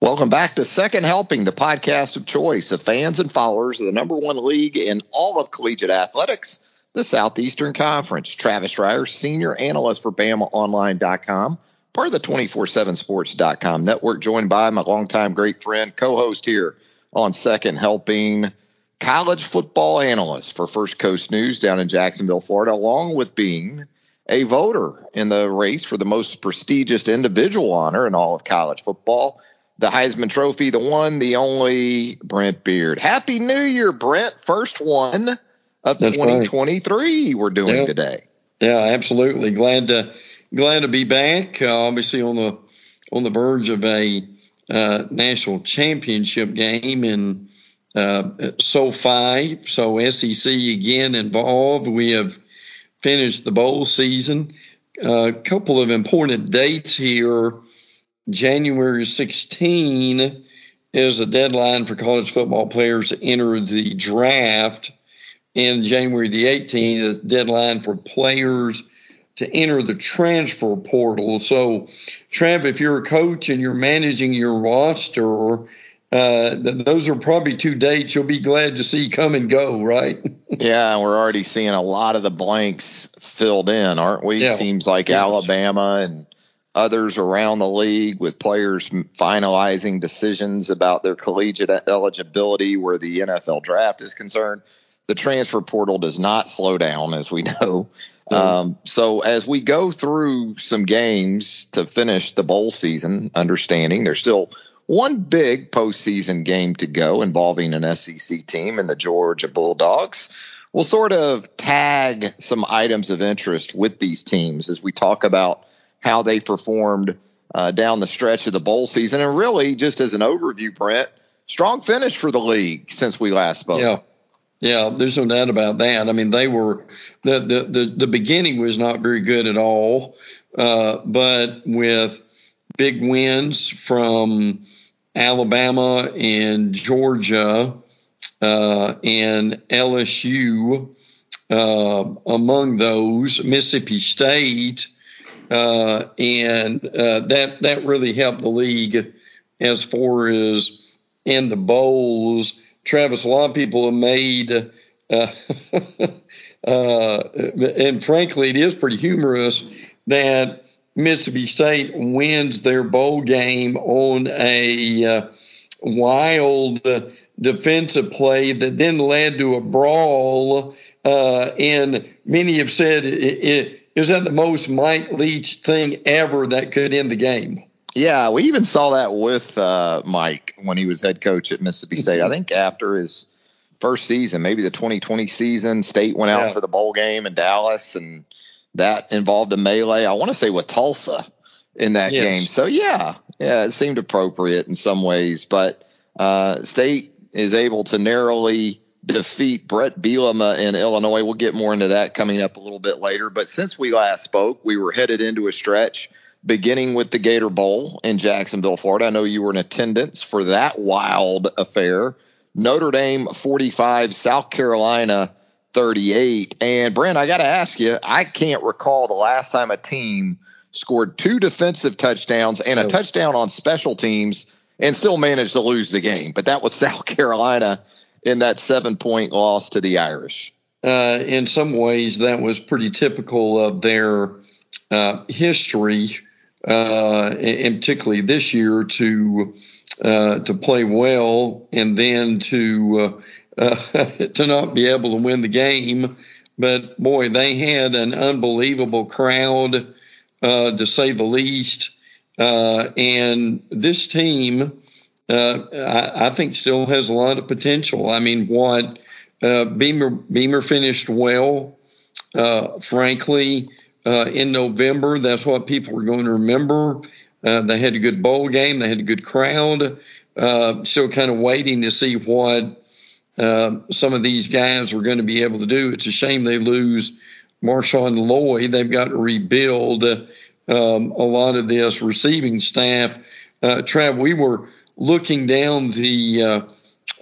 Welcome back to Second Helping, the podcast of choice of fans and followers of the number one league in all of collegiate athletics, the Southeastern Conference. Travis Reier, senior analyst for BamaOnline.com, part of the 247sports.com network, joined by my longtime great friend, co host here on Second Helping, college football analyst for First Coast News down in Jacksonville, Florida, along with being a voter in the race for the most prestigious individual honor in all of college football the Heisman Trophy, the one, the only Brent Beaird. Happy New Year, Brent. First one of That's 2023 right. we're doing yeah. today. Yeah, absolutely. Glad to glad to be back. Uh, obviously on the on the verge of a uh, national championship game in uh, SoFi, so SEC again involved. We have finished the bowl season. A uh, couple of important dates here January 16 is the deadline for college football players to enter the draft. And January the 18th is the deadline for players to enter the transfer portal. So, Trav, if you're a coach and you're managing your roster, uh, th- those are probably two dates you'll be glad to see come and go, right? yeah, we're already seeing a lot of the blanks filled in, aren't we? Yeah. Teams like yes. Alabama and others around the league with players finalizing decisions about their collegiate eligibility where the NFL draft is concerned. The transfer portal does not slow down, as we know. Um, so, as we go through some games to finish the bowl season, understanding there's still one big postseason game to go involving an SEC team and the Georgia Bulldogs. We'll sort of tag some items of interest with these teams as we talk about how they performed uh, down the stretch of the bowl season. And really, just as an overview, Brent, strong finish for the league since we last spoke. Yeah. Yeah, there's no doubt about that. I mean, they were the the the, the beginning was not very good at all, uh, but with big wins from Alabama and Georgia uh, and LSU uh, among those, Mississippi State uh, and uh, that that really helped the league as far as in the bowls. Travis, a lot of people have made, uh, uh and frankly, it is pretty humorous that Mississippi State wins their bowl game on a uh, wild defensive play that then led to a brawl. Uh, and many have said it, it is that the most Mike Leach thing ever that could end the game? Yeah, we even saw that with uh, Mike when he was head coach at Mississippi State. I think after his first season, maybe the 2020 season, State went out yeah. for the bowl game in Dallas, and that involved a melee. I want to say with Tulsa in that yes. game. So yeah, yeah, it seemed appropriate in some ways, but uh, State is able to narrowly defeat Bret Bielema in Illinois. We'll get more into that coming up a little bit later. But since we last spoke, we were headed into a stretch beginning with the Gator Bowl in Jacksonville, Florida. I know you were in attendance for that wild affair. Notre Dame 45, South Carolina 38. And Brent, I got to ask you, I can't recall the last time a team scored two defensive touchdowns and a oh. touchdown on special teams and still managed to lose the game. But that was South Carolina in that seven point loss to the Irish? Uh, in some ways, that was pretty typical of their uh, history, uh, and particularly this year to uh, to play well and then to uh, to not be able to win the game. But boy, they had an unbelievable crowd, uh, to say the least. and this team uh, I, I, think still has a lot of potential. I mean, what uh, Beamer Beamer finished well. Uh, frankly, uh, in November, that's what people are going to remember. Uh, they had a good bowl game. They had a good crowd. Uh, still kind of waiting to see what some of these guys are going to be able to do. It's a shame they lose Marshawn Lloyd. They've got to rebuild um, a lot of this receiving staff. Uh, Trav, we were looking down the uh,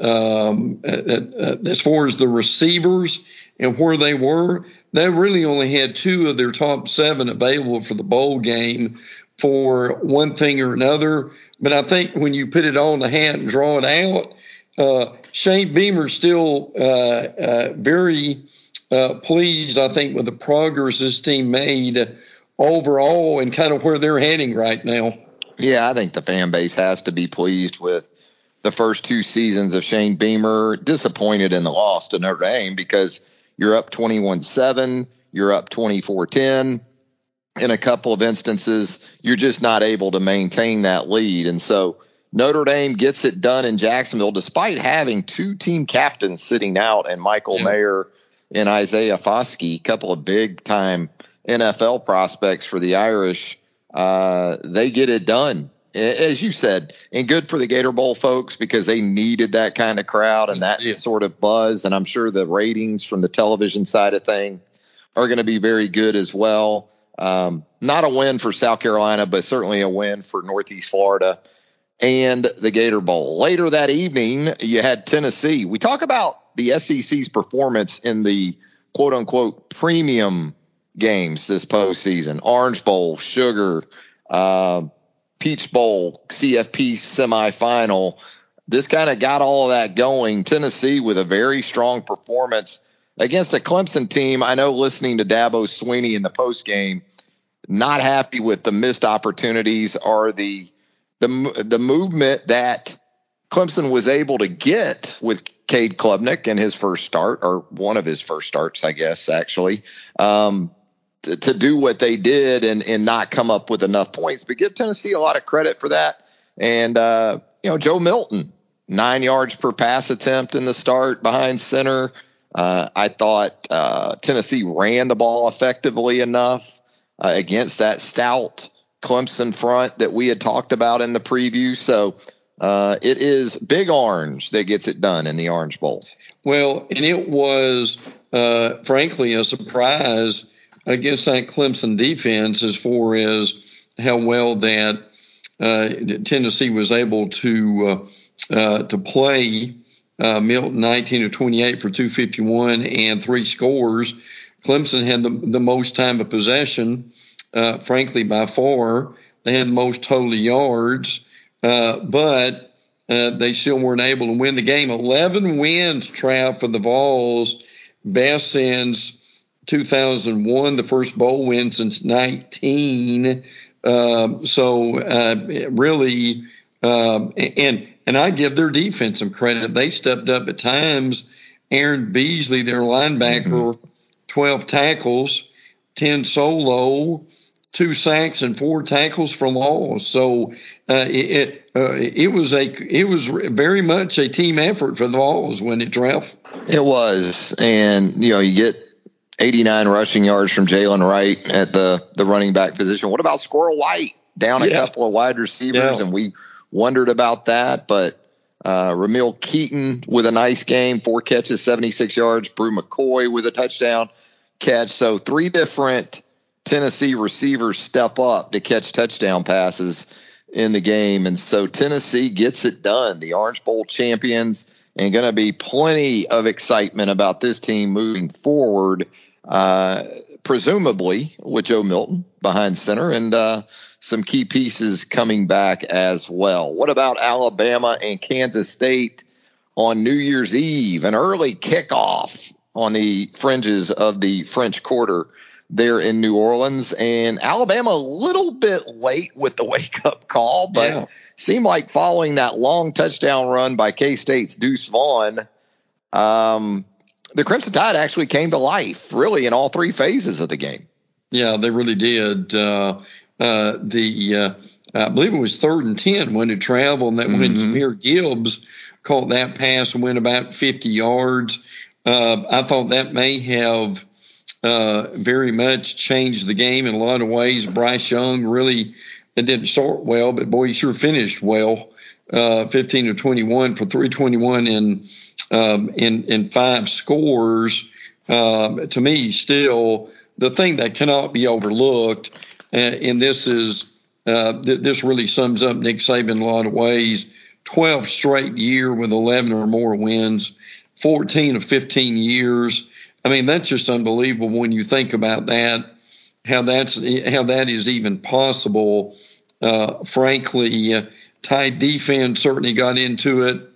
um, as far as the receivers and where they were, they really only had two of their top seven available for the bowl game for one thing or another. But I think when you put it on the hat and draw it out, uh, Shane Beamer still uh, uh, very uh, pleased, I think, with the progress this team made overall and kind of where they're heading right now. Yeah, I think the fan base has to be pleased with the first two seasons of Shane Beamer. Disappointed in the loss to Notre Dame because you're up 21 7, you're up 24 10. In a couple of instances, you're just not able to maintain that lead. And so Notre Dame gets it done in Jacksonville despite having two team captains sitting out and Michael yeah. Mayer and Isaiah Foskey, a couple of big time NFL prospects for the Irish. Uh, they get it done, as you said, and good for the Gator Bowl folks because they needed that kind of crowd and that yeah. sort of buzz. And I'm sure the ratings from the television side of thing are going to be very good as well. Um, not a win for South Carolina, but certainly a win for Northeast Florida and the Gator Bowl. Later that evening, you had Tennessee. We talk about the SEC's performance in the quote unquote premium games this postseason Orange Bowl, Sugar, uh, Peach Bowl, CFP semifinal. This kind of got all of that going. Tennessee with a very strong performance against a Clemson team. I know listening to Dabo Swinney in the post game, not happy with the missed opportunities or the the the movement that Clemson was able to get with Cade Klubnik in his first start, or one of his first starts, I guess, actually, um, to, do what they did and, and not come up with enough points. But give Tennessee a lot of credit for that. And, uh, you know, Joe Milton, nine yards per pass attempt in the start behind center. Uh, I thought uh, Tennessee ran the ball effectively enough uh, against that stout Clemson front that we had talked about in the preview. So uh, it is Big Orange that gets it done in the Orange Bowl. Well, and it was, uh, frankly, a surprise against that Clemson defense as far as how well that uh, Tennessee was able to uh, uh, to play. Uh, Milton 19 to 28 for 251 and three scores. Clemson had the, the most time of possession uh, frankly, by far. They had the most total yards, but they still weren't able to win the game. 11 wins, Trav, for the Vols, best since 2001, the first bowl win since 19. Um, so uh, really, um, and and I give their defense some credit. They stepped up at times. Aaron Beasley, their linebacker, mm-hmm. 12 tackles, 10 solo two sacks and four tackles for loss. So uh, it uh, it was a it was very much a team effort for the Vols when it Ralph. It was, and you know you get 89 rushing yards from Jaylen Wright at the the running back position. What about Squirrel White down a yeah. couple of wide receivers, yeah. and we wondered about that, but. Uh, Ramel Keyton with a nice game, four catches, 76 yards. Bru McCoy with a touchdown catch. So three different Tennessee receivers step up to catch touchdown passes in the game. And so Tennessee gets it done. The Orange Bowl champions, and going to be plenty of excitement about this team moving forward, uh, presumably with Joe Milton behind center and uh, some key pieces coming back as well. What about Alabama and Kansas State on New Year's Eve? An early kickoff on the fringes of the French Quarter there in New Orleans. And Alabama a little bit late with the wake up call, but yeah. seemed like following that long touchdown run by K State's Deuce Vaughn, um, the Crimson Tide actually came to life really in all three phases of the game. Yeah, they really did. Uh, uh, the uh, I believe it was third and ten when it traveled, and that mm-hmm. when Jahmyr Gibbs caught that pass and went about 50 yards. Uh, I thought that may have uh, very much changed the game in a lot of ways. Bryce Young really it didn't start well, but boy, he sure finished well. Uh, 15 to 21 for 321 in um, in in five scores. Um, to me, still the thing that cannot be overlooked, uh, and this is uh, th- this really sums up Nick Saban in a lot of ways. 12 straight year with 11 or more wins, 14 of 15 years I mean, that's just unbelievable when you think about that, how that's how that is even possible. uh, frankly, uh, Tide defense certainly got into it.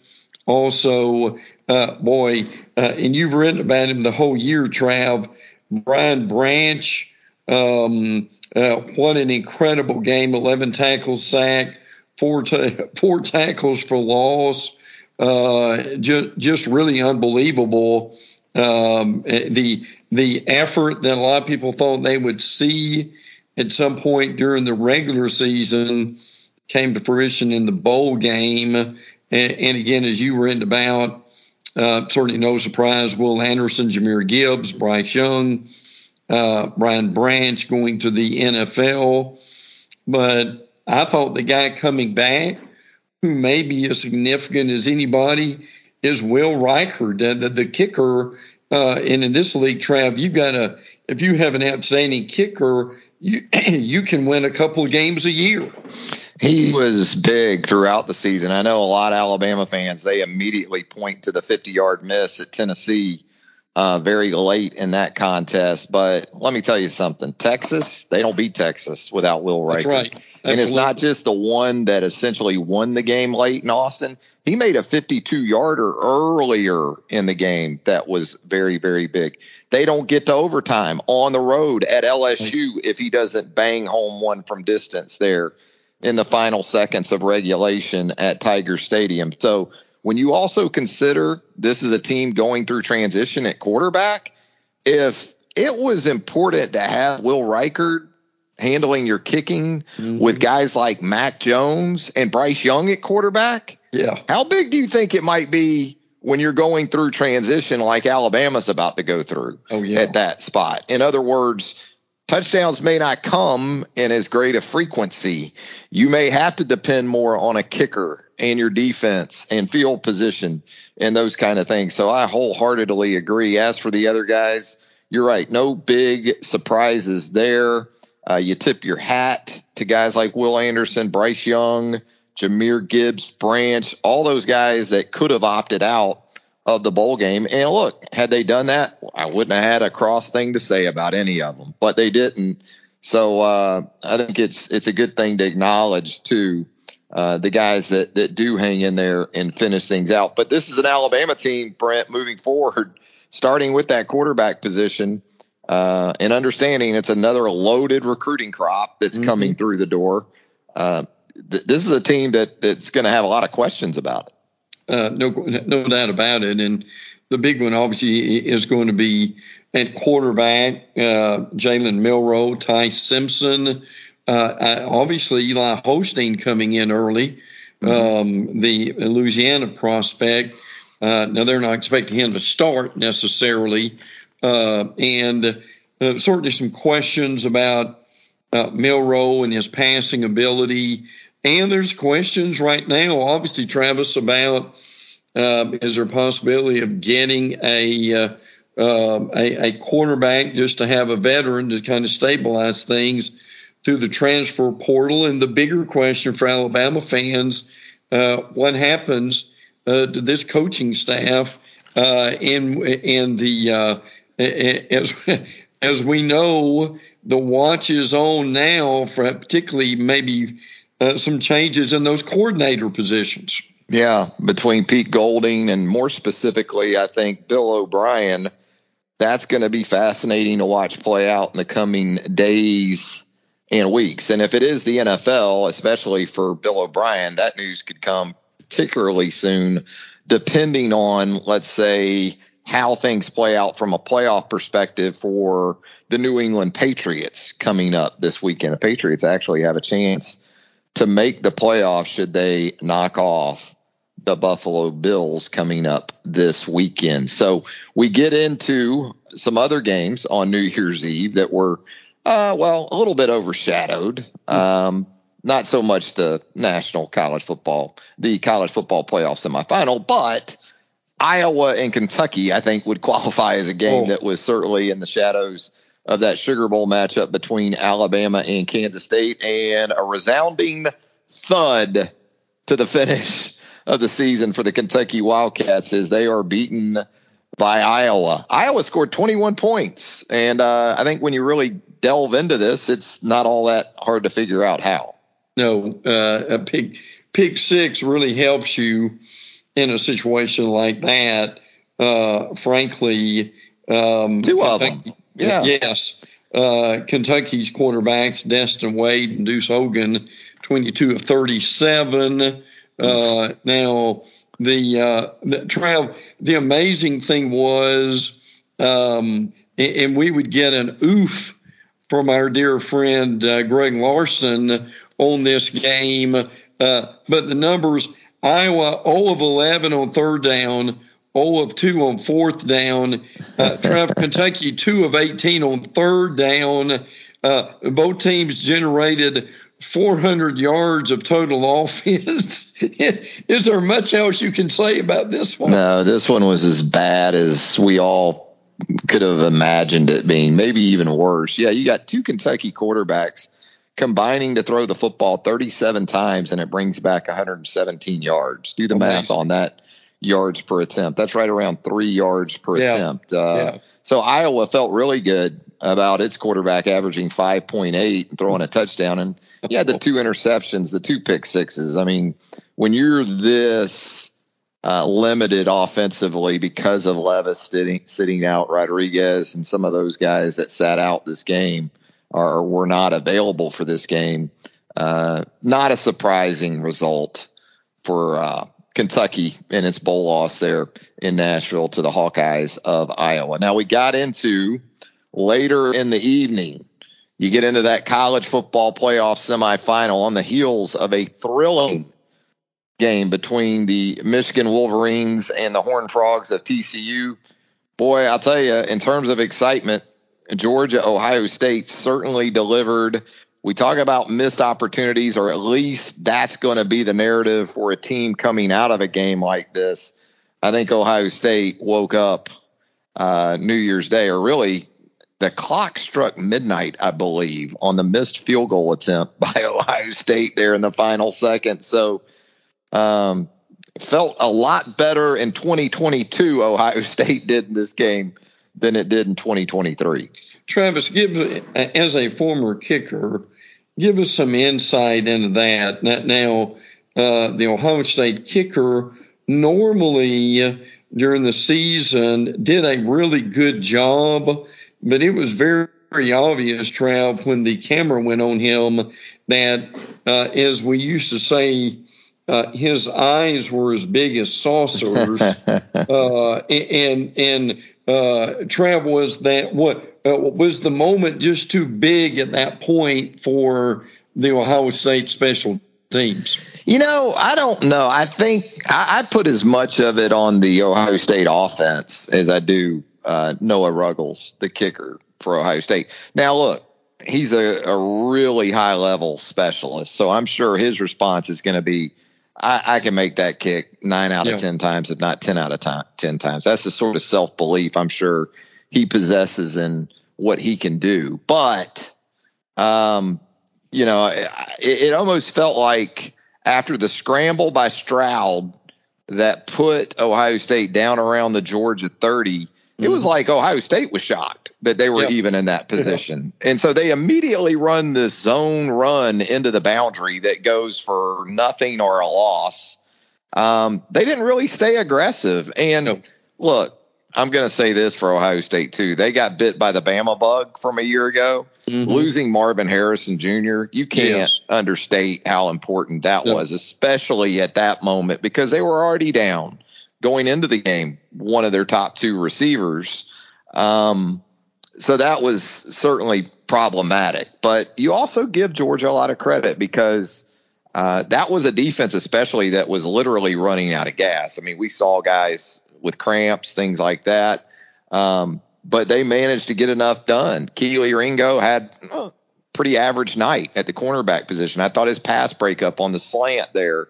Also, uh, boy, uh, and you've written about him the whole year, Trav. Brian Branch, um, uh, what an incredible game! Eleven tackles, sack, four four tackles for loss. Uh, just just really unbelievable. Um, the the effort that a lot of people thought they would see at some point during the regular season came to fruition in the bowl game. And, and again, as you were written about, uh, certainly no surprise, Will Anderson, Jahmyr Gibbs, Bryce Young, uh, Brian Branch going to the NFL. But I thought the guy coming back, who may be as significant as anybody, is Will Reichard, the, the, the kicker. Uh, and in this league, Trav, you've got a if you have an outstanding kicker, you you can win a couple of games a year. He was big throughout the season. I know a lot of Alabama fans, they immediately point to the 50 yard miss at Tennessee uh, very late in that contest. But let me tell you something Texas, they don't beat Texas without Will Wright. That's right. Absolutely. And it's not just the one that essentially won the game late in Austin. He made a 52 yarder earlier in the game that was very, very big. They don't get to overtime on the road at LSU if he doesn't bang home one from distance there in the final seconds of regulation at Tiger Stadium. So when you also consider this is a team going through transition at quarterback, if it was important to have Will Reichard handling your kicking mm-hmm. with guys like Mac Jones and Bryce Young at quarterback, yeah. How big do you think it might be when you're going through transition like Alabama's about to go through oh, yeah. at that spot? In other words, touchdowns may not come in as great a frequency. You may have to depend more on a kicker and your defense and field position and those kind of things. So I wholeheartedly agree. As for the other guys, you're right. No big surprises there. Uh, you tip your hat to guys like Will Anderson, Bryce Young, Jahmyr Gibbs, Branch, all those guys that could have opted out of the bowl game. And look, had they done that, I wouldn't have had a cross thing to say about any of them, but they didn't. So uh, I think it's it's a good thing to acknowledge too uh, the guys that that do hang in there and finish things out. But this is an Alabama team, Brent, moving forward, starting with that quarterback position. Uh, and understanding it's another loaded recruiting crop that's mm-hmm. coming through the door. Uh, th- this is a team that that's going to have a lot of questions about it. Uh, no, no doubt about it. And the big one obviously is going to be at quarterback, uh, Jalen Milroe, Ty Simpson. Uh, obviously, Eli Holstein coming in early, mm-hmm. um, the Louisiana prospect. Uh, now, they're not expecting him to start necessarily. Uh, and uh, certainly some questions about Milroe and his passing ability. And there's questions right now, obviously, Travis, about uh, is there a possibility of getting a, uh, uh, a, a quarterback just to have a veteran to kind of stabilize things through the transfer portal? And the bigger question for Alabama fans: uh, what happens uh, to this coaching staff? And and the as as we know, the watch is on now for particularly maybe uh, some changes in those coordinator positions. Yeah, between Pete Golding and more specifically, I think Bill O'Brien. That's going to be fascinating to watch play out in the coming days and weeks. And if it is the NFL, especially for Bill O'Brien, that news could come particularly soon, depending on, let's say, how things play out from a playoff perspective for the New England Patriots coming up this weekend. The Patriots actually have a chance to make the playoffs should they knock off the Buffalo Bills coming up this weekend. So we get into some other games on New Year's Eve that were, uh, well, a little bit overshadowed. Um, not so much the national college football, the college football playoff semifinal, but Iowa and Kentucky, I think, would qualify as a game oh. that was certainly in the shadows of that Sugar Bowl matchup between Alabama and Kansas State, and a resounding thud to the finish of the season for the Kentucky Wildcats as they are beaten by Iowa. Iowa scored 21 points, and uh, I think when you really delve into this, it's not all that hard to figure out how. no, uh, a pick pick six really helps you in a situation like that. Uh, frankly, um, two of them. Yeah. Yes. Uh, Kentucky's quarterbacks, Destin Wade and Deuce Hogan, 22 of 37. Uh, now, the, uh, the Trav, the amazing thing was, um, and, and, we would get an oof from our dear friend uh, Greg Larson on this game. Uh, but the numbers Iowa 0 of 11 on third down, 0 of 2 on fourth down. Uh, Kentucky 2 of 18 on third down. Uh, both teams generated 400 yards of total offense. Is there much else you can say about this one? No, this one was as bad as we all could have imagined it being, maybe even worse. Yeah, you got two Kentucky quarterbacks combining to throw the football 37 times and it brings back 117 yards. Do the Amazing. math on that yards per attempt. That's right around three yards per yeah. attempt. Uh, yeah. So Iowa felt really good about its quarterback averaging 5.8 and throwing a touchdown. And yeah, the two interceptions, the two pick sixes. I mean, when you're this uh, limited offensively because of Levis sitting, sitting out Rodriguez and some of those guys that sat out this game or were not available for this game, uh, not a surprising result for uh, Kentucky in its bowl loss there in Nashville to the Hawkeyes of Iowa. Now we got into later in the evening. You get into that college football playoff semifinal on the heels of a thrilling game between the Michigan Wolverines and the Horned Frogs of TCU. Boy, I'll tell you, in terms of excitement, Georgia, Ohio State certainly delivered we talk about missed opportunities, or at least that's going to be the narrative for a team coming out of a game like this. I think Ohio State woke up uh, New Year's Day, or really the clock struck midnight, I believe, on the missed field goal attempt by Ohio State there in the final second. So, um, felt a lot better in 2022. Ohio State did in this game than it did in 2023. Travis, give as a former kicker, give us some insight into that. Now, uh, the Ohio State kicker normally during the season did a really good job, but it was very, very obvious, Trav, when the camera went on him that, uh, as we used to say, uh, his eyes were as big as saucers, uh, and and uh, Trav was that what uh, was the moment just too big at that point for the Ohio State special teams? You know, I don't know. I think I, I put as much of it on the Ohio State offense as I do uh, Noah Ruggles, the kicker for Ohio State. Now, look, he's a, a really high level specialist, so I'm sure his response is going to be. I, I, can make that kick nine out of yeah. ten times, if not ten out of time, ten times. That's the sort of self belief I'm sure he possesses and what he can do. But, um, you know, it, it almost felt like after the scramble by Stroud that put Ohio State down around the Georgia 30, it was mm-hmm. like Ohio State was shocked that they were yep. even in that position. and so they immediately run this zone run into the boundary that goes for nothing or a loss. Um, they didn't really stay aggressive. And nope. look, I'm going to say this for Ohio State too. They got bit by the Bama bug from a year ago. Mm-hmm. Losing Marvin Harrison Jr., you can't yes. understate how important that yep. was, especially at that moment because they were already down going into the game. One of their top two receivers. Um, so that was certainly problematic. But you also give Georgia a lot of credit because uh, that was a defense, especially that was literally running out of gas. I mean, we saw guys with cramps, things like that. Um, but they managed to get enough done. Kelee Ringo had a pretty average night at the cornerback position. I thought his pass breakup on the slant there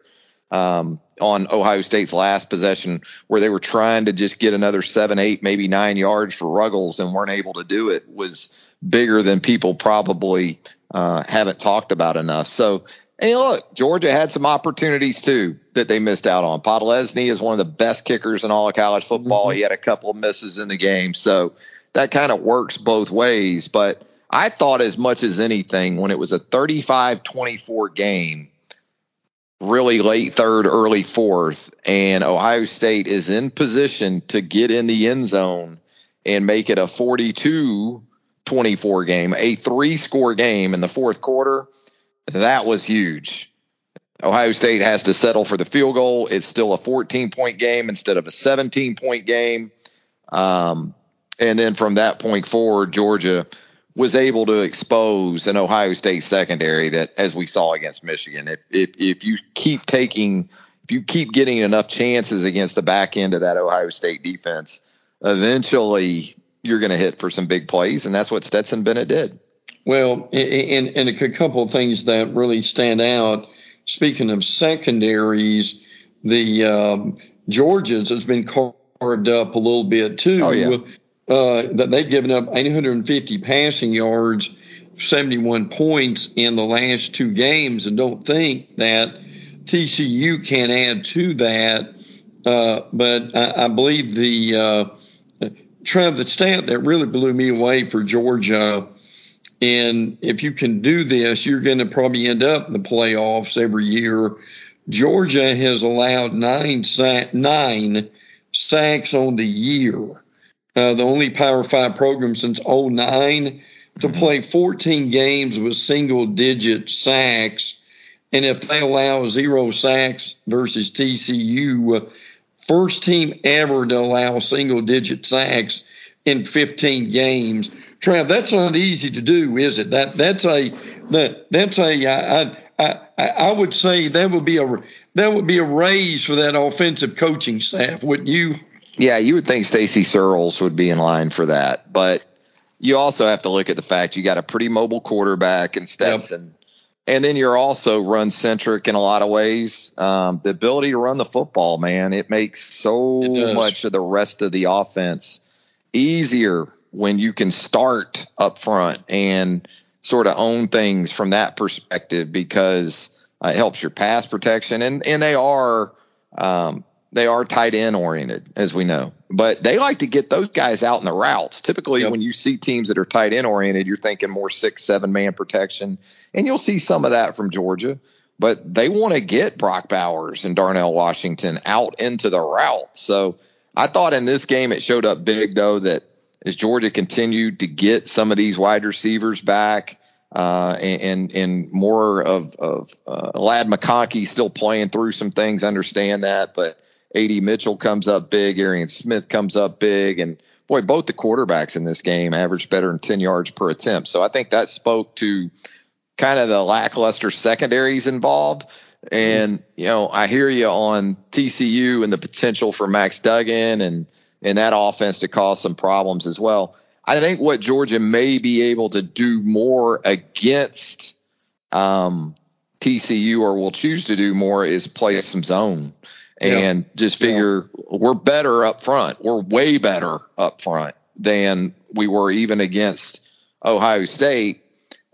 um, on Ohio State's last possession, where they were trying to just get another seven, eight, maybe nine yards for Ruggles and weren't able to do it, was bigger than people probably uh, haven't talked about enough. So and look, Georgia had some opportunities too that they missed out on. Podlesny is one of the best kickers in all of college football. Mm-hmm. He had a couple of misses in the game, so that kind of works both ways. But I thought as much as anything when it was a 35 24 game, really late third, early fourth, and Ohio State is in position to get in the end zone and make it a 42 24 game, a three score game in the fourth quarter. That was huge. Ohio State has to settle for the field goal. It's still a 14 point game instead of a 17 point game. Um, and then from that point forward, Georgia was able to expose an Ohio State secondary that, as we saw against Michigan, if if if you keep taking, if you keep getting enough chances against the back end of that Ohio State defense, eventually you're going to hit for some big plays, and that's what Stetson Bennett did. Well, and and a couple of things that really stand out. Speaking of secondaries, the um, Georgia's has been carved up a little bit too. Oh, yeah uh, that they've given up 850 passing yards, 71 points in the last two games, and don't think that TCU can add to that. Uh, but I, I, believe the uh, Trev, the stat that really blew me away for Georgia, and if you can do this, you're going to probably end up in the playoffs every year. Georgia has allowed nine sack, nine sacks on the year uh, the only Power Five program since 09 to mm-hmm. play 14 games with single digit sacks. And if they allow zero sacks versus TCU, first team ever to allow single digit sacks in 15 games. Trav, that's not easy to do, is it? That that's a that that's a I, I, I would say that would be a that would be a raise for that offensive coaching staff, wouldn't you? Yeah, you would think Stacy Searels would be in line for that, but you also have to look at the fact you got a pretty mobile quarterback in Stetson. Yep. And then you're also run centric in a lot of ways. Um, the ability to run the football, man, it makes so it much of the rest of the offense easier when you can start up front and sort of own things from that perspective because uh, it helps your pass protection. And and they are um, they are tight end oriented, as we know, but they like to get those guys out in the routes. Typically, yep. when you see teams that are tight end oriented, you're thinking more six, seven man protection, and you'll see some of that from Georgia. But they want to get Brock Bowers and Darnell Washington out into the route. So I thought in this game it showed up big, though, that as Georgia continued to get some of these wide receivers back, uh, and, and more of, of uh, Ladd McConkey still playing through some things, understand that, but AD Mitchell comes up big, Arian Smith comes up big, and boy, both the quarterbacks in this game averaged better than 10 yards per attempt. So I think that spoke to kind of the lackluster secondaries involved. And, you know, I hear you on TCU and the potential for Max Duggan and, and that offense to cause some problems as well. I think what Georgia may be able to do more against um, TCU or will choose to do more is play some zone and yeah. just figure yeah. we're better up front. We're way better up front than we were even against Ohio State,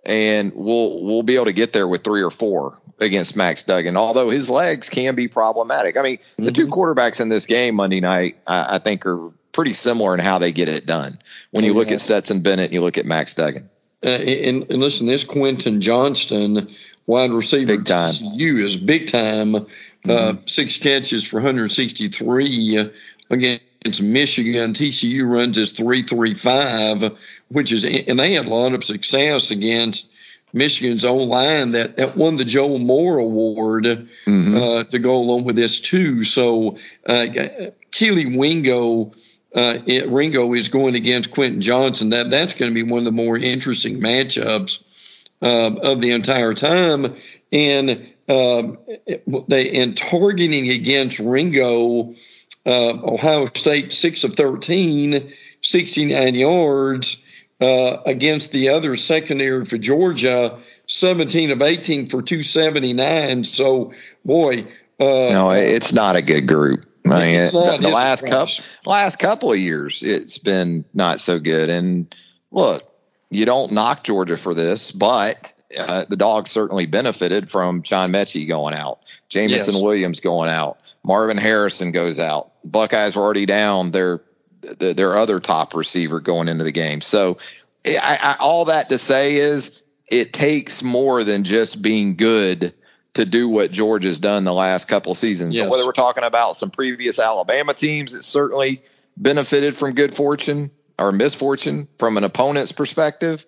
and we'll we'll be able to get there with three or four against Max Duggan. Although his legs can be problematic. I mean, mm-hmm. the two mm-hmm. quarterbacks in this game Monday night, I, I, think, are pretty similar in how they get it done. When you oh, look yeah. at Stetson Bennett, and you look at Max Duggan. Uh, and, and, listen, this Quentin Johnston wide receiver big time. TCU is big time. Uh, mm-hmm. six catches for 163 against Michigan. TCU runs as 335, which is, and they had a lot of success against Michigan's own line that, that won the Joe Moore Award mm-hmm. uh, to go along with this, too. So, uh, Kelee Wingo. Uh, it, Ringo is going against Quentin Johnston. That that's going to be one of the more interesting matchups uh, of the entire time. And um, they in targeting against Ringo, uh, Ohio State six of 13, 69 yards. Uh, against the other secondary for Georgia, 17 of 18 for 279. So, boy, uh, no, it's not a good group. I mean, it, the, the last couple last couple of years, it's been not so good. And look, you don't knock Georgia for this, but uh, the dogs certainly benefited from John Metchie going out, Jameson yes. Williams going out, Marvin Harrison goes out. Buckeyes were already down their their other top receiver going into the game. So I, I, all that to say is it takes more than just being good to do what Georgia's done the last couple seasons. Yes. So whether we're talking about some previous Alabama teams that certainly benefited from good fortune or misfortune from an opponent's perspective,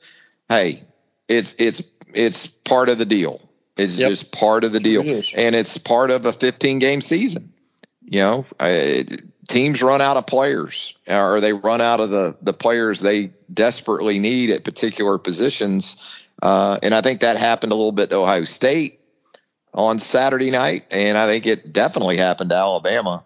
hey, it's it's it's part of the deal. It's yep. just part of the deal, it and it's part of a 15 game season. You know, uh, teams run out of players, or they run out of the the players they desperately need at particular positions. Uh, and I think that happened a little bit to Ohio State on Saturday night, and I think it definitely happened to Alabama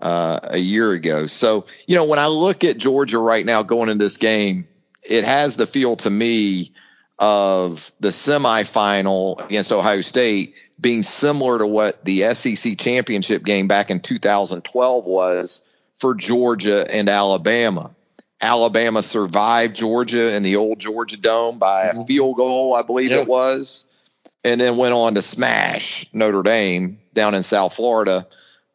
uh, a year ago. So, you know, when I look at Georgia right now going into this game, it has the feel to me of the semifinal against Ohio State being similar to what the SEC championship game back in 2012 was for Georgia and Alabama. Alabama survived Georgia in the old Georgia Dome by a mm-hmm. field goal, I believe it was, and then went on to smash Notre Dame down in South Florida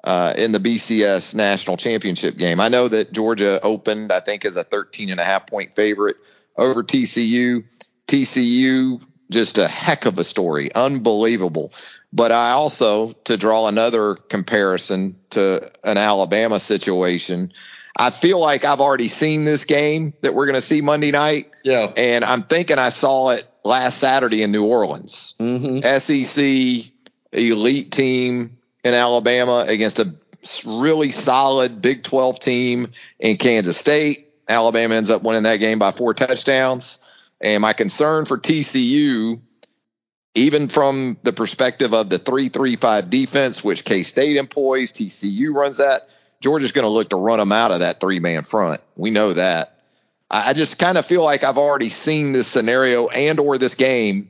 uh, in the BCS national championship game. I know that Georgia opened, I think, as a 13 and a half point favorite over TCU. TCU, just a heck of a story, unbelievable. But I also, to draw another comparison to an Alabama situation, I feel like I've already seen this game that we're going to see Monday night. Yeah. And I'm thinking I saw it last Saturday in New Orleans. Mm-hmm. SEC elite team in Alabama against a really solid Big 12 team in Kansas State. Alabama ends up winning that game by four touchdowns. And my concern for TCU, even from the perspective of the 335 defense, which K State employs, TCU runs that, Georgia's going to look to run them out of that three man front. We know that. I just kind of feel like I've already seen this scenario and or this game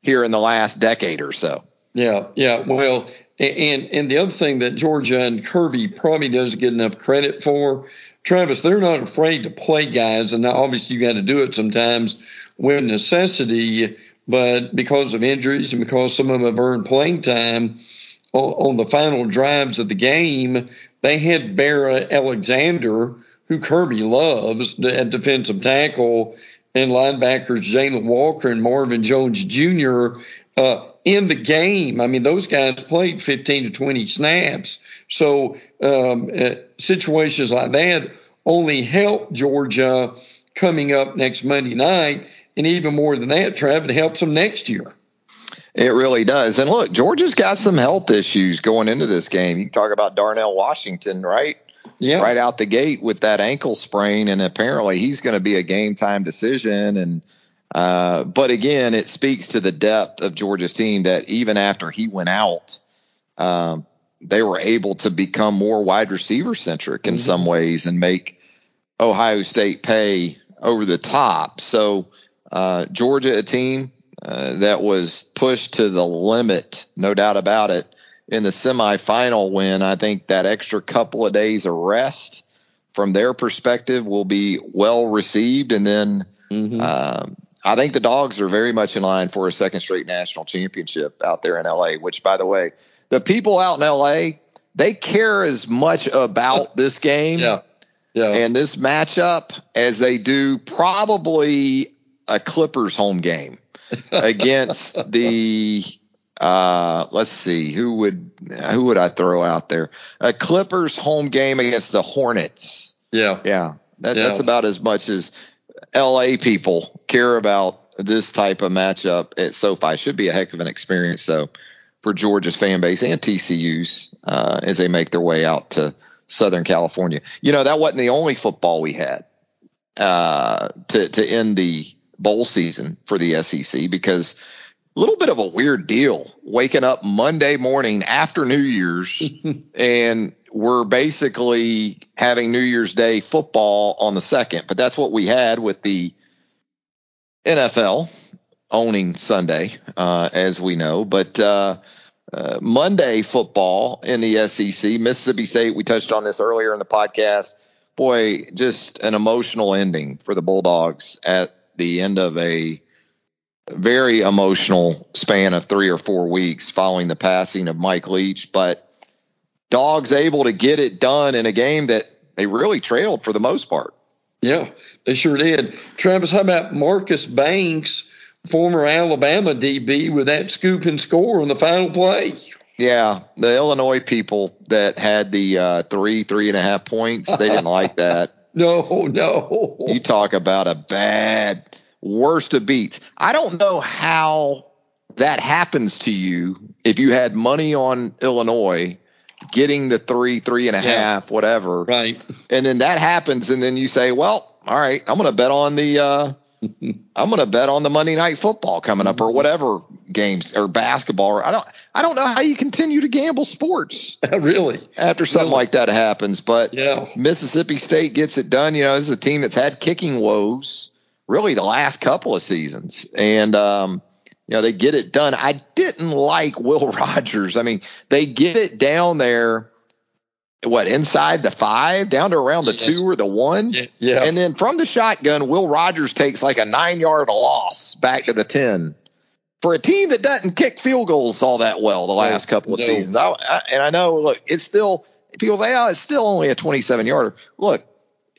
here in the last decade or so. Yeah, yeah. Well, and and the other thing that Georgia and Kirby probably doesn't get enough credit for, Travis, they're not afraid to play guys, and obviously you got to do it sometimes when necessity, but because of injuries and because some of them have earned playing time on, the final drives of the game, they had Bear Alexander, who Kirby loves, at defensive tackle, and linebackers Jalon Walker and Marvin Jones Jr. Uh, in the game. I mean, those guys played 15 to 20 snaps. So um, uh, situations like that only help Georgia coming up next Monday night and even more than that, Trav, it helps them next year. It really does. And look, Georgia's got some health issues going into this game. You talk about Darnell Washington, right? Yeah. Right out the gate with that ankle sprain, and apparently he's going to be a game time decision. And uh, but again, it speaks to the depth of Georgia's team that even after he went out, um, they were able to become more wide receiver centric in mm-hmm. some ways and make Ohio State pay over the top. So uh, Georgia, a team uh, that was pushed to the limit, no doubt about it, in the semifinal win. I think that extra couple of days of rest from their perspective will be well received. And then mm-hmm. um, I think the Dogs are very much in line for a second straight national championship out there in LA, which, by the way, the people out in LA, they care as much about this game. Yeah. Yeah. And this matchup as they do probably a Clippers home game against the uh, let's see who would who would I throw out there? A Clippers home game against the Hornets. Yeah, yeah, that, yeah. that's about as much as L.A. people care about this type of matchup at SoFi. Should be a heck of an experience, though, for Georgia's fan base and TCU's uh, as they make their way out to Southern California. You know that wasn't the only football we had uh, to to end the bowl season for the SEC because a little bit of a weird deal waking up Monday morning after New Year's and we're basically having New Year's Day football on the second. But that's what we had with the NFL owning Sunday, uh, as we know. But uh, uh, Monday football in the SEC, Mississippi State, we touched on this earlier in the podcast. Boy, just an emotional ending for the Bulldogs at the end of a very emotional span of three or four weeks following the passing of Mike Leach. But Dogs able to get it done in a game that they really trailed for the most part. Yeah, they sure did. Travis, how about Marcus Banks, former Alabama DB, with that scoop and score on the final play? Yeah, the Illinois people that had the uh, three, three and a half points, they didn't like that. No, no. You talk about a bad, worst of beats. I don't know how that happens to you if you had money on Illinois getting the three, three and a yeah. half, whatever. Right. And then that happens, and then you say, well, all right, I'm going to bet on the. Uh, I'm going to bet on the Monday night football coming up or whatever games or basketball. Or I don't I don't know how you continue to gamble sports. really? After something really? like that happens, but yeah. Mississippi State gets it done. You know, this is a team that's had kicking woes really the last couple of seasons, and um, you know they get it done. I didn't like Will Rogers. I mean, they get it down there what inside the five down to around the yes. two or the one. Yeah. yeah. And then from the shotgun, Will Rogers takes like a nine yard loss back to the 10 for a team that doesn't kick field goals all that well the last no, couple of no. seasons. I, I, and I know, look, it's still, people say, oh, it's still only a 27 yarder. Look,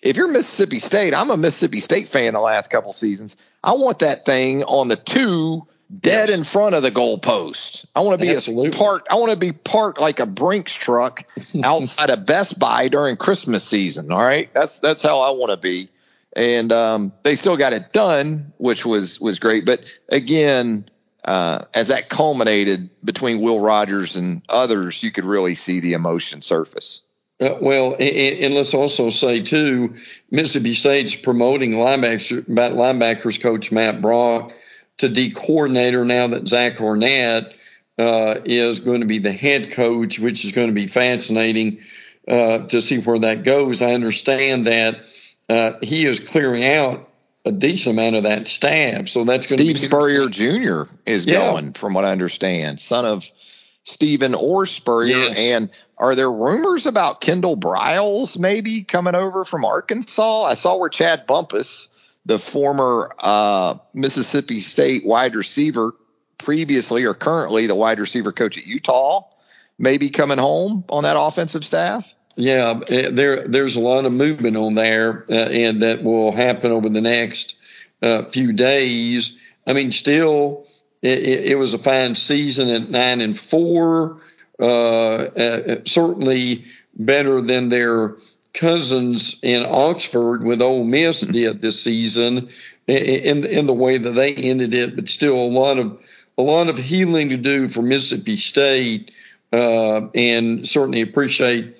if you're Mississippi State, I'm a Mississippi State fan the last couple seasons. I want that thing on the two dead yes. in front of the goalpost. I want to be Absolutely. parked. I want to be parked like a Brinks truck outside of Best Buy during Christmas season. All right, that's that's how I want to be. And um, they still got it done, which was was great. But again, uh, as that culminated between Will Rogers and others, you could really see the emotion surface. Uh, well, and, and, let's also say too, Mississippi State's promoting linebackers, linebackers coach Matt Brock to D coordinator now that Zach Arnett uh, is going to be the head coach, which is going to be fascinating uh, to see where that goes. I understand that uh, he is clearing out a decent amount of that staff, so that's going Steve to be Spurrier Jr. is yeah. going, from what I understand, son of Stephen or Spurrier. Yes. And are there rumors about Kendall Briles maybe coming over from Arkansas? I saw where Chad Bumphis the former uh, Mississippi State wide receiver, previously or currently the wide receiver coach at Utah, maybe coming home on that offensive staff? Yeah, eh, there there's a lot of movement on there, uh, and that will happen over the next uh, few days. I mean, still, it, it, was a fine season at nine and four. Uh, uh certainly better than their cousins in Oxford with Ole Miss mm-hmm. did this season in in the way that they ended it, but still a lot of a lot of healing to do for Mississippi State, uh, and certainly appreciate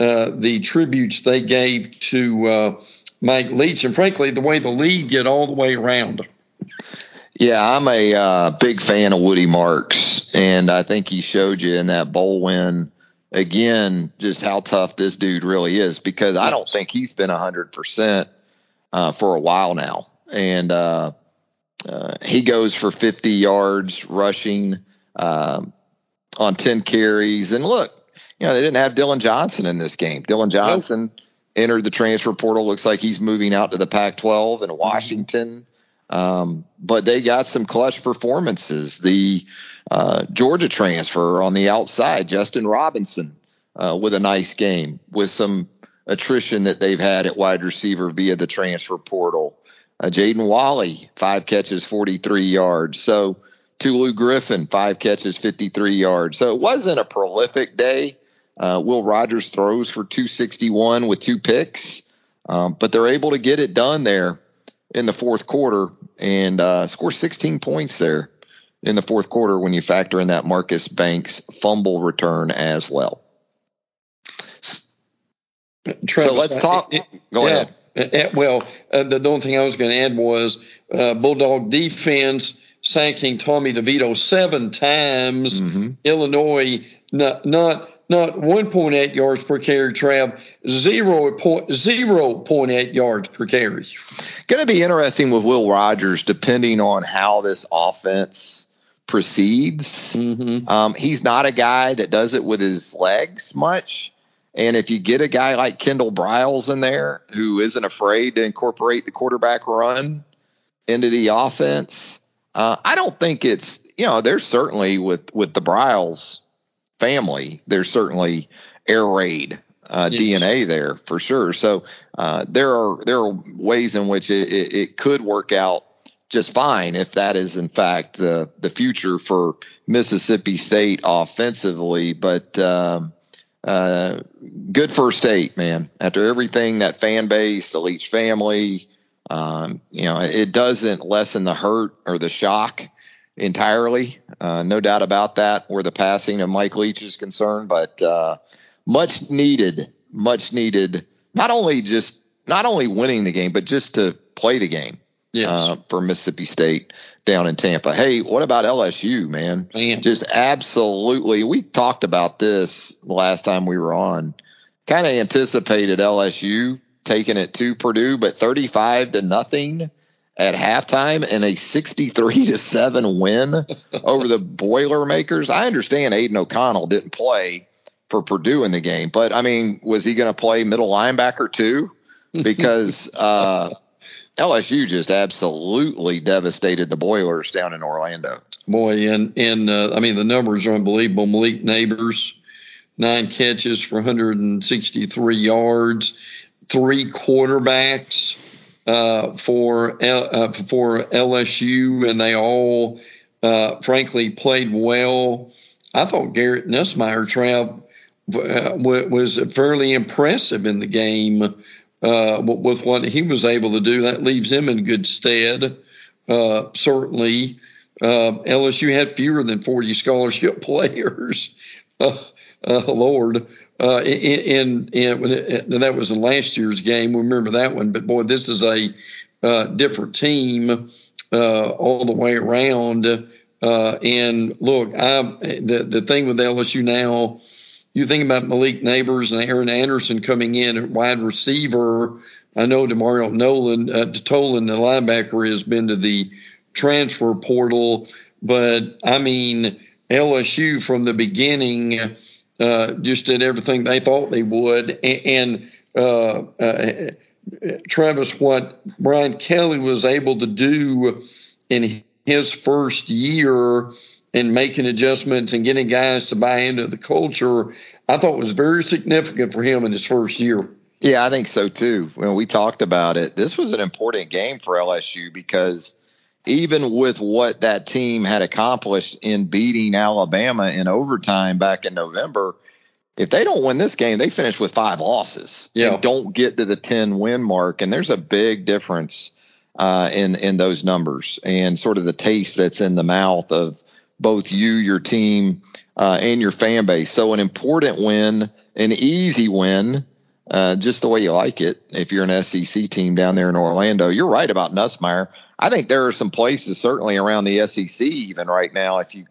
uh, the tributes they gave to uh, Mike Leach, and frankly, the way the league get all the way around. Yeah, I'm a uh, big fan of Woody Marks, and I think he showed you in that bowl win again just how tough this dude really is because I don't think he's been 100% uh, for a while now. And uh, uh, he goes for 50 yards rushing um, on 10 carries. And look, you know, they didn't have Dillon Johnson in this game. Dillon Johnson nope. entered the transfer portal. Looks like he's moving out to the Pac 12 in Washington. Um, but they got some clutch performances. The uh, Georgia transfer on the outside, Justin Robinson, uh, with a nice game with some attrition that they've had at wide receiver via the transfer portal. Uh, Jaden Walley, five catches, 43 yards. So Tulu Griffin, five catches, 53 yards. So it wasn't a prolific day. Uh, Will Rogers throws for 261 with two picks, um, but they're able to get it done there in the fourth quarter and uh, score 16 points there in the fourth quarter when you factor in that Marcus Banks fumble return as well. Travis, so let's talk. It, it, Go yeah, ahead. well, uh, the, the, only thing I was going to add was uh, Bulldog defense sacking Tommy DeVito seven times. Mm-hmm. Illinois not not not 1.8 yards per carry, Trav, 0.0.8 yards per carry. Going to be interesting with Will Rogers, depending on how this offense proceeds. Mm-hmm. Um, he's not a guy that does it with his legs much. And if you get a guy like Kendall Briles in there who isn't afraid to incorporate the quarterback run into the offense, uh, I don't think it's you know there's certainly with with the Briles family there's certainly air raid uh, yes. DNA there for sure. So uh, there are there are ways in which it, it, it, could work out just fine if that is in fact the the future for Mississippi State offensively. But um, uh, good first state, man. After everything that fan base, the Leach family, um, you know, it doesn't lessen the hurt or the shock entirely. Uh, no doubt about that, where the passing of Mike Leach is concerned, but uh, much needed, much needed. Not only just not only winning the game, but just to play the game. Yes. Uh, for Mississippi State down in Tampa. Hey, what about LSU, man? man? Just absolutely. We talked about this last time we were on. Kind of anticipated LSU taking it to Purdue, but 35 to nothing at halftime in a 63 to 7 win over the Boilermakers. I understand Aidan O'Connell didn't play for Purdue in the game, but I mean, was he going to play middle linebacker too? Because uh, LSU just absolutely devastated the Boilers down in Orlando. Boy, and and uh, I mean the numbers are unbelievable. Malik Nabers, nine catches for 163 yards, three quarterbacks uh, for uh, for LSU, and they all, uh, frankly, played well. I thought Garrett Nussmeier Trav uh, was fairly impressive in the game uh, with what he was able to do. That leaves him in good stead. Uh, certainly, LSU had fewer than 40 scholarship players. Lord, uh, in, in, in, that was in last year's game. We remember that one, but boy, this is a uh, different team uh, all the way around. Uh, and look, I the the thing with LSU now, you think about Malik Nabers and Aaron Anderson coming in at wide receiver. I know Demario Nolan, uh, Tolan, the linebacker, has been to the transfer portal, but I mean LSU from the beginning uh, just did everything they thought they would. And, uh, uh, Travis, what Brian Kelly was able to do in his first year and making adjustments and getting guys to buy into the culture, I thought was very significant for him in his first year. Yeah, I think so too. When we talked about it, this was an important game for LSU because even with what that team had accomplished in beating Alabama in overtime back in November, if they don't win this game, they finish with five losses. Yeah. don't get to the 10 win mark. And there's a big difference uh, in, in those numbers and sort of the taste that's in the mouth of both you, your team, uh, and your fan base. So an important win, an easy win, uh, just the way you like it. If you're an SEC team down there in Orlando, you're right about Nussmeier. I think there are some places certainly around the SEC even right now. If you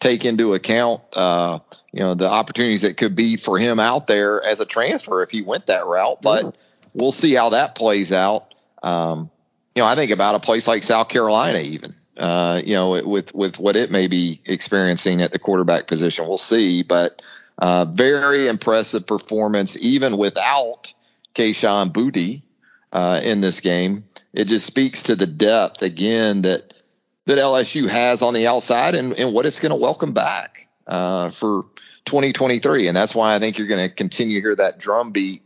take into account, uh, you know, the opportunities that could be for him out there as a transfer if he went that route. But we'll see how that plays out. Um, you know, I think about a place like South Carolina, even. Uh, you know, with with what it may be experiencing at the quarterback position, we'll see. But uh, very impressive performance, even without Kayshon Boutte uh, in this game it just speaks to the depth again that that LSU has on the outside and, and what it's going to welcome back uh, for 2023. And that's why I think you're going to continue to hear that drumbeat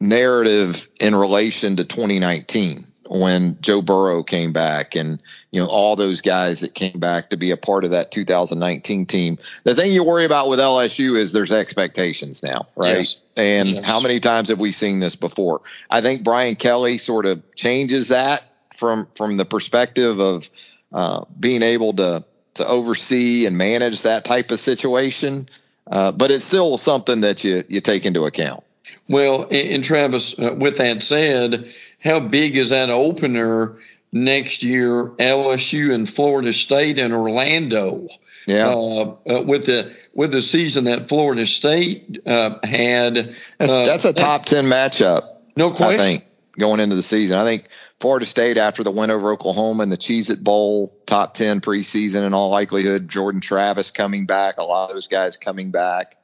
narrative in relation to 2019 when Joe Burrow came back and you know all those guys that came back to be a part of that 2019 team. The thing you worry about with LSU is there's expectations now, right? Yes. And yes. how many times have we seen this before? I think Brian Kelly sort of changes that from from the perspective of uh, being able to to oversee and manage that type of situation. Uh, but it's still something that you you take into account. Well, and Travis, uh, with that said, how big is that opener next year? LSU and Florida State and Orlando. Yeah. Uh, uh, with the with the season that Florida State uh, had, that's, uh, that's, a top ten matchup. No question. I think going into the season, I think Florida State after the win over Oklahoma and the Cheez It Bowl, top ten preseason in all likelihood. Jordan Travis coming back, a lot of those guys coming back.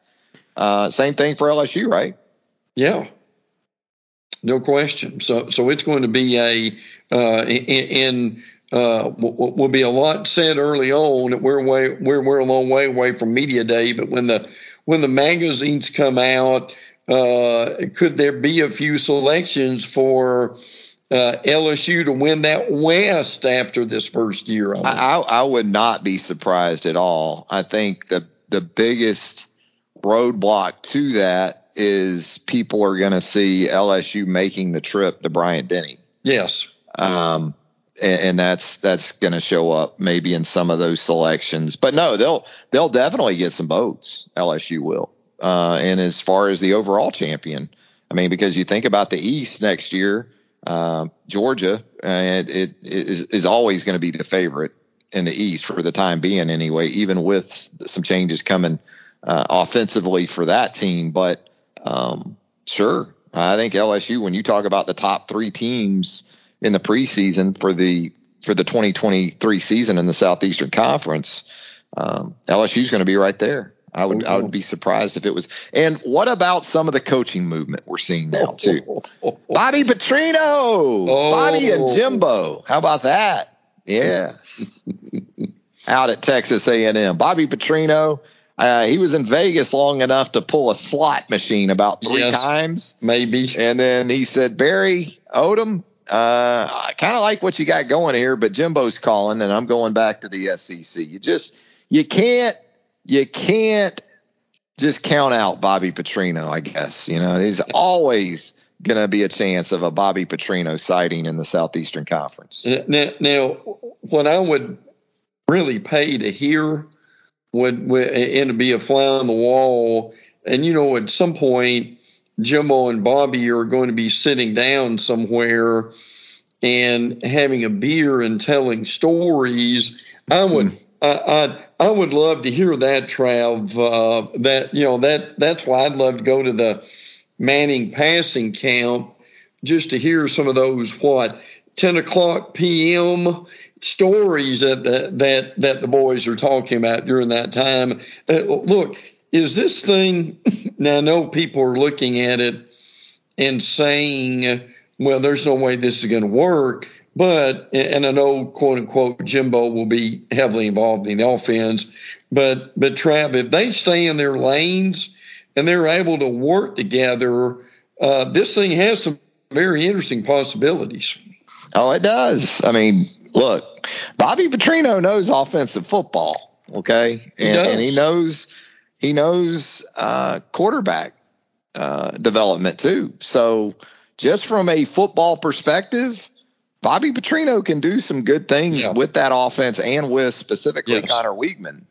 Uh, same thing for LSU, right? Yeah, no question. So so it's going to be a uh, in, uh, will be a lot said early on. We're way we're we're a long way away from media day, but when the when the magazines come out, uh, could there be a few selections for uh, LSU to win that West after this first year? I, I, I would not be surprised at all. I think the the biggest roadblock to that is people are going to see LSU making the trip to Bryant Denny. Yes. Um, and, and that's that's going to show up maybe in some of those selections. But no, they'll they'll definitely get some votes. LSU will. Uh, and as far as the overall champion, I mean, because you think about the East next year, uh, Georgia uh, it, it is, is always going to be the favorite in the East for the time being, anyway. Even with some changes coming uh, offensively for that team, but um, sure, I think LSU. When you talk about the top three teams in the preseason for the for the 2023 season in the Southeastern Conference, um, LSU is going to be right there. I would I would be surprised if it was. And what about some of the coaching movement we're seeing now too? Bobby Petrino, oh. Bobby and Jimbo. How about that? Yeah, out at Texas A&M. Bobby Petrino. Uh, he was in Vegas long enough to pull a slot machine about three yes, times, maybe. And then he said, "Barry Odom, uh, I kind of like what you got going here, but Jimbo's calling, and I'm going back to the SEC. You just you can't you can't just count out Bobby Petrino. I guess you know he's always going to be a chance of a Bobby Petrino sighting in the Southeastern Conference. Now, now what I would really pay to hear would, would and to be a fly on the wall, and you know at some point Jimbo and Bobby are going to be sitting down somewhere and having a beer and telling stories. I would, mm. I, I, I, would love to hear that, Trav. Uh, that you know that that's why I'd love to go to the Manning passing camp just to hear some of those what 10 o'clock p.m. stories that the, that that the boys are talking about during that time. Uh, look, is this thing now? I know people are looking at it and saying, "Well, there's no way this is going to work." But and I know quote unquote Jimbo will be heavily involved in the offense, but but Trav, if they stay in their lanes and they're able to work together, uh, this thing has some very interesting possibilities. Oh, it does. I mean, look, Bobby Petrino knows offensive football. Okay, and, he and he knows he knows uh, quarterback uh, development too. So, just from a football perspective, Bobby Petrino can do some good things yeah. with that offense and with specifically yes. Conner Weigman.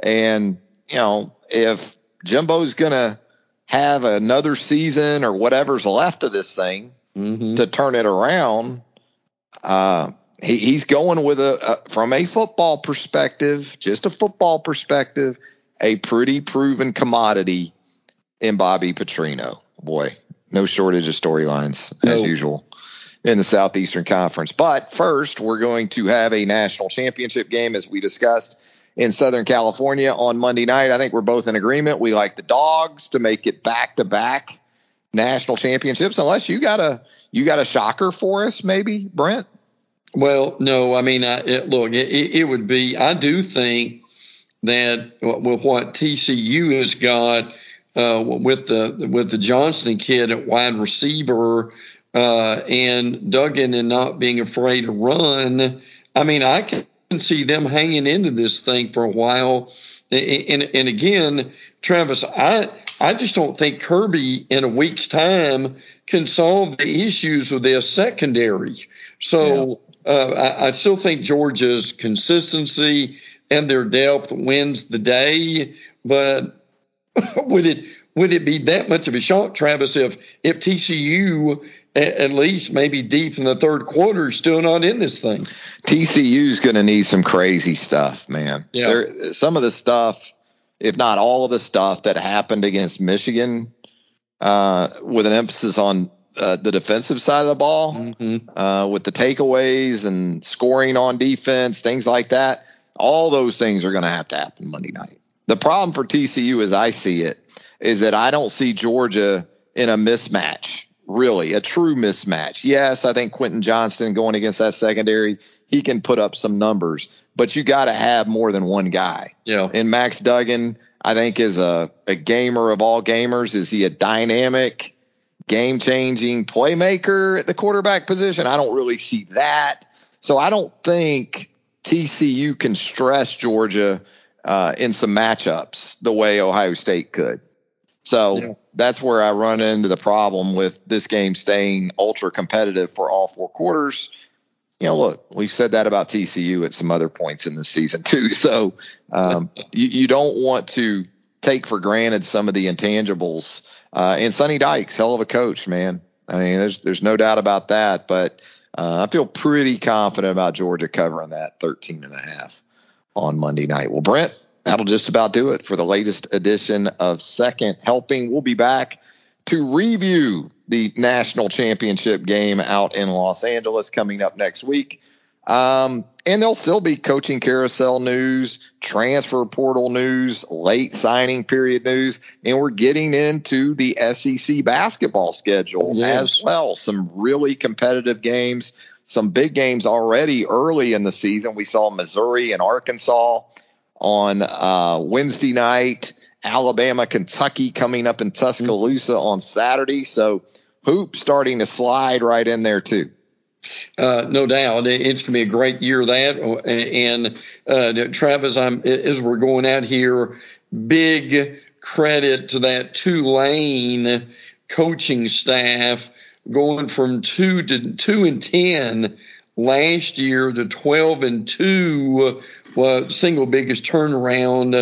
And you know, if Jimbo's gonna have another season or whatever's left of this thing mm-hmm. to turn it around, uh, he, he's going with a, a from a football perspective, just a football perspective a pretty proven commodity in Bobby Petrino. Boy, no shortage of storylines as usual in the Southeastern Conference. But first, we're going to have a national championship game as we discussed in Southern California on Monday night. I think we're both in agreement. We like the dogs to make it back to back national championships, unless you got a you got a shocker for us, maybe Brent. Well, no, I mean, I, it, look, it, it would be. I do think that with what TCU has got uh, with the with the Johnston kid at wide receiver uh, and Duggan and not being afraid to run. I mean, I can see them hanging into this thing for a while. And, and again, Travis, I I just don't think Kirby in a week's time can solve the issues with their secondary. So. Uh, I, I still think Georgia's consistency and their depth wins the day. But would it would it be that much of a shock, Travis, if if TCU at least maybe deep in the third quarter still not in this thing? TCU is going to need some crazy stuff, man. Yeah. There, some of the stuff, if not all of the stuff that happened against Michigan, uh, with an emphasis on uh, the defensive side of the ball, mm-hmm. uh, with the takeaways and scoring on defense, things like that all those things are going to have to happen Monday night. The problem for TCU, as I see it, is that I don't see Georgia in a mismatch, really, a true mismatch. Yes, I think Quentin Johnston going against that secondary, he can put up some numbers, but you got to have more than one guy. Yeah. And Max Duggan, I think is a, a gamer of all gamers. Is he a dynamic, game changing playmaker at the quarterback position? I don't really see that. So I don't think TCU can stress Georgia uh, in some matchups the way Ohio State could. So yeah. that's where I run into the problem with this game staying ultra competitive for all four quarters. You know, look, we've said that about TCU at some other points in the season too. So um, you, you, don't want to take for granted some of the intangibles. Uh, and Sonny Dykes, hell of a coach, man. I mean, there's there's no doubt about that. But uh, I feel pretty confident about Georgia covering that 13 and a half on Monday night. Well, Brent, that'll just about do it for the latest edition of Second Helping. We'll be back to review the national championship game out in Los Angeles coming up next week. Um, and there'll still be coaching carousel news, transfer portal news, late signing period news, and we're getting into the SEC basketball schedule yes. as well. Some really competitive games, some big games already early in the season. We saw Missouri and Arkansas on uh, Wednesday night. Alabama, Kentucky coming up in Tuscaloosa mm-hmm. on Saturday. So hoop starting to slide right in there too. Uh, no doubt, it's going to be a great year. That and uh, Travis, I'm as we're going out here, big credit to that Tulane coaching staff going from two to two and ten last year to 12 and 2 well, single biggest turnaround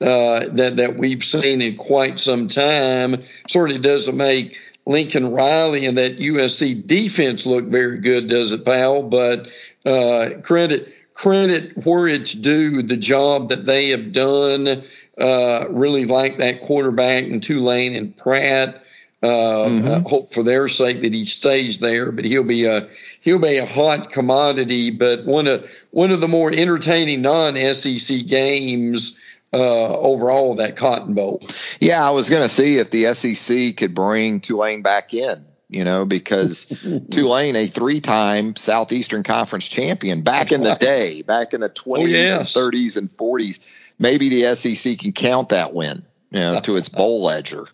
uh, that that we've seen in quite some time. Certainly doesn't make Lincoln Riley and that USC defense look very good, does it, pal? But uh, credit credit where it's due. The job that they have done. Uh, really like that quarterback in Tulane and Pratt. Uh, mm-hmm. hope for their sake that he stays there, but he'll be a he'll be a hot commodity. But one of one of the more entertaining non-SEC games uh, overall that Cotton Bowl. Yeah, I was going to see if the SEC could bring Tulane back in. You know, because Tulane, a three-time Southeastern Conference champion back in the day, back in the 20s oh, yes. and 30s and 40s, maybe the SEC can count that win, you know, to its bowl ledger.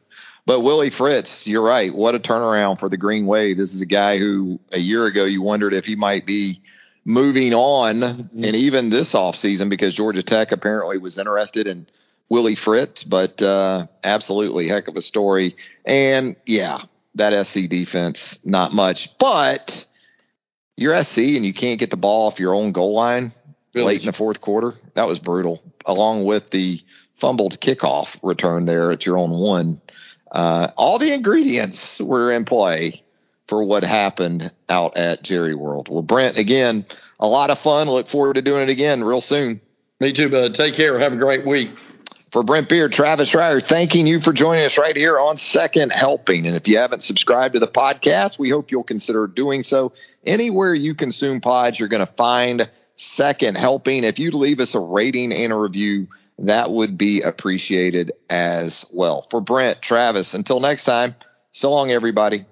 But Willie Fritz, you're right. What a turnaround for the Green Wave. This is a guy who a year ago you wondered if he might be moving on, mm-hmm. and even this offseason because Georgia Tech apparently was interested in Willie Fritz. But uh, absolutely, heck of a story. And yeah, that SC defense, not much. But you're SC and you can't get the ball off your own goal line really? late in the fourth quarter. That was brutal, along with the fumbled kickoff return there at your own one uh, all the ingredients were in play for what happened out at Jerry World. Well, Brent, again, a lot of fun. Look forward to doing it again real soon. Me too, bud. Take care. Have a great week. For Brent Beaird, Travis Reier, thanking you for joining us right here on Second Helping. And if you haven't subscribed to the podcast, we hope you'll consider doing so. Anywhere you consume pods, you're going to find Second Helping. If you leave us a rating and a review, that would be appreciated as well. For Brent, Travis, until next time, so long, everybody.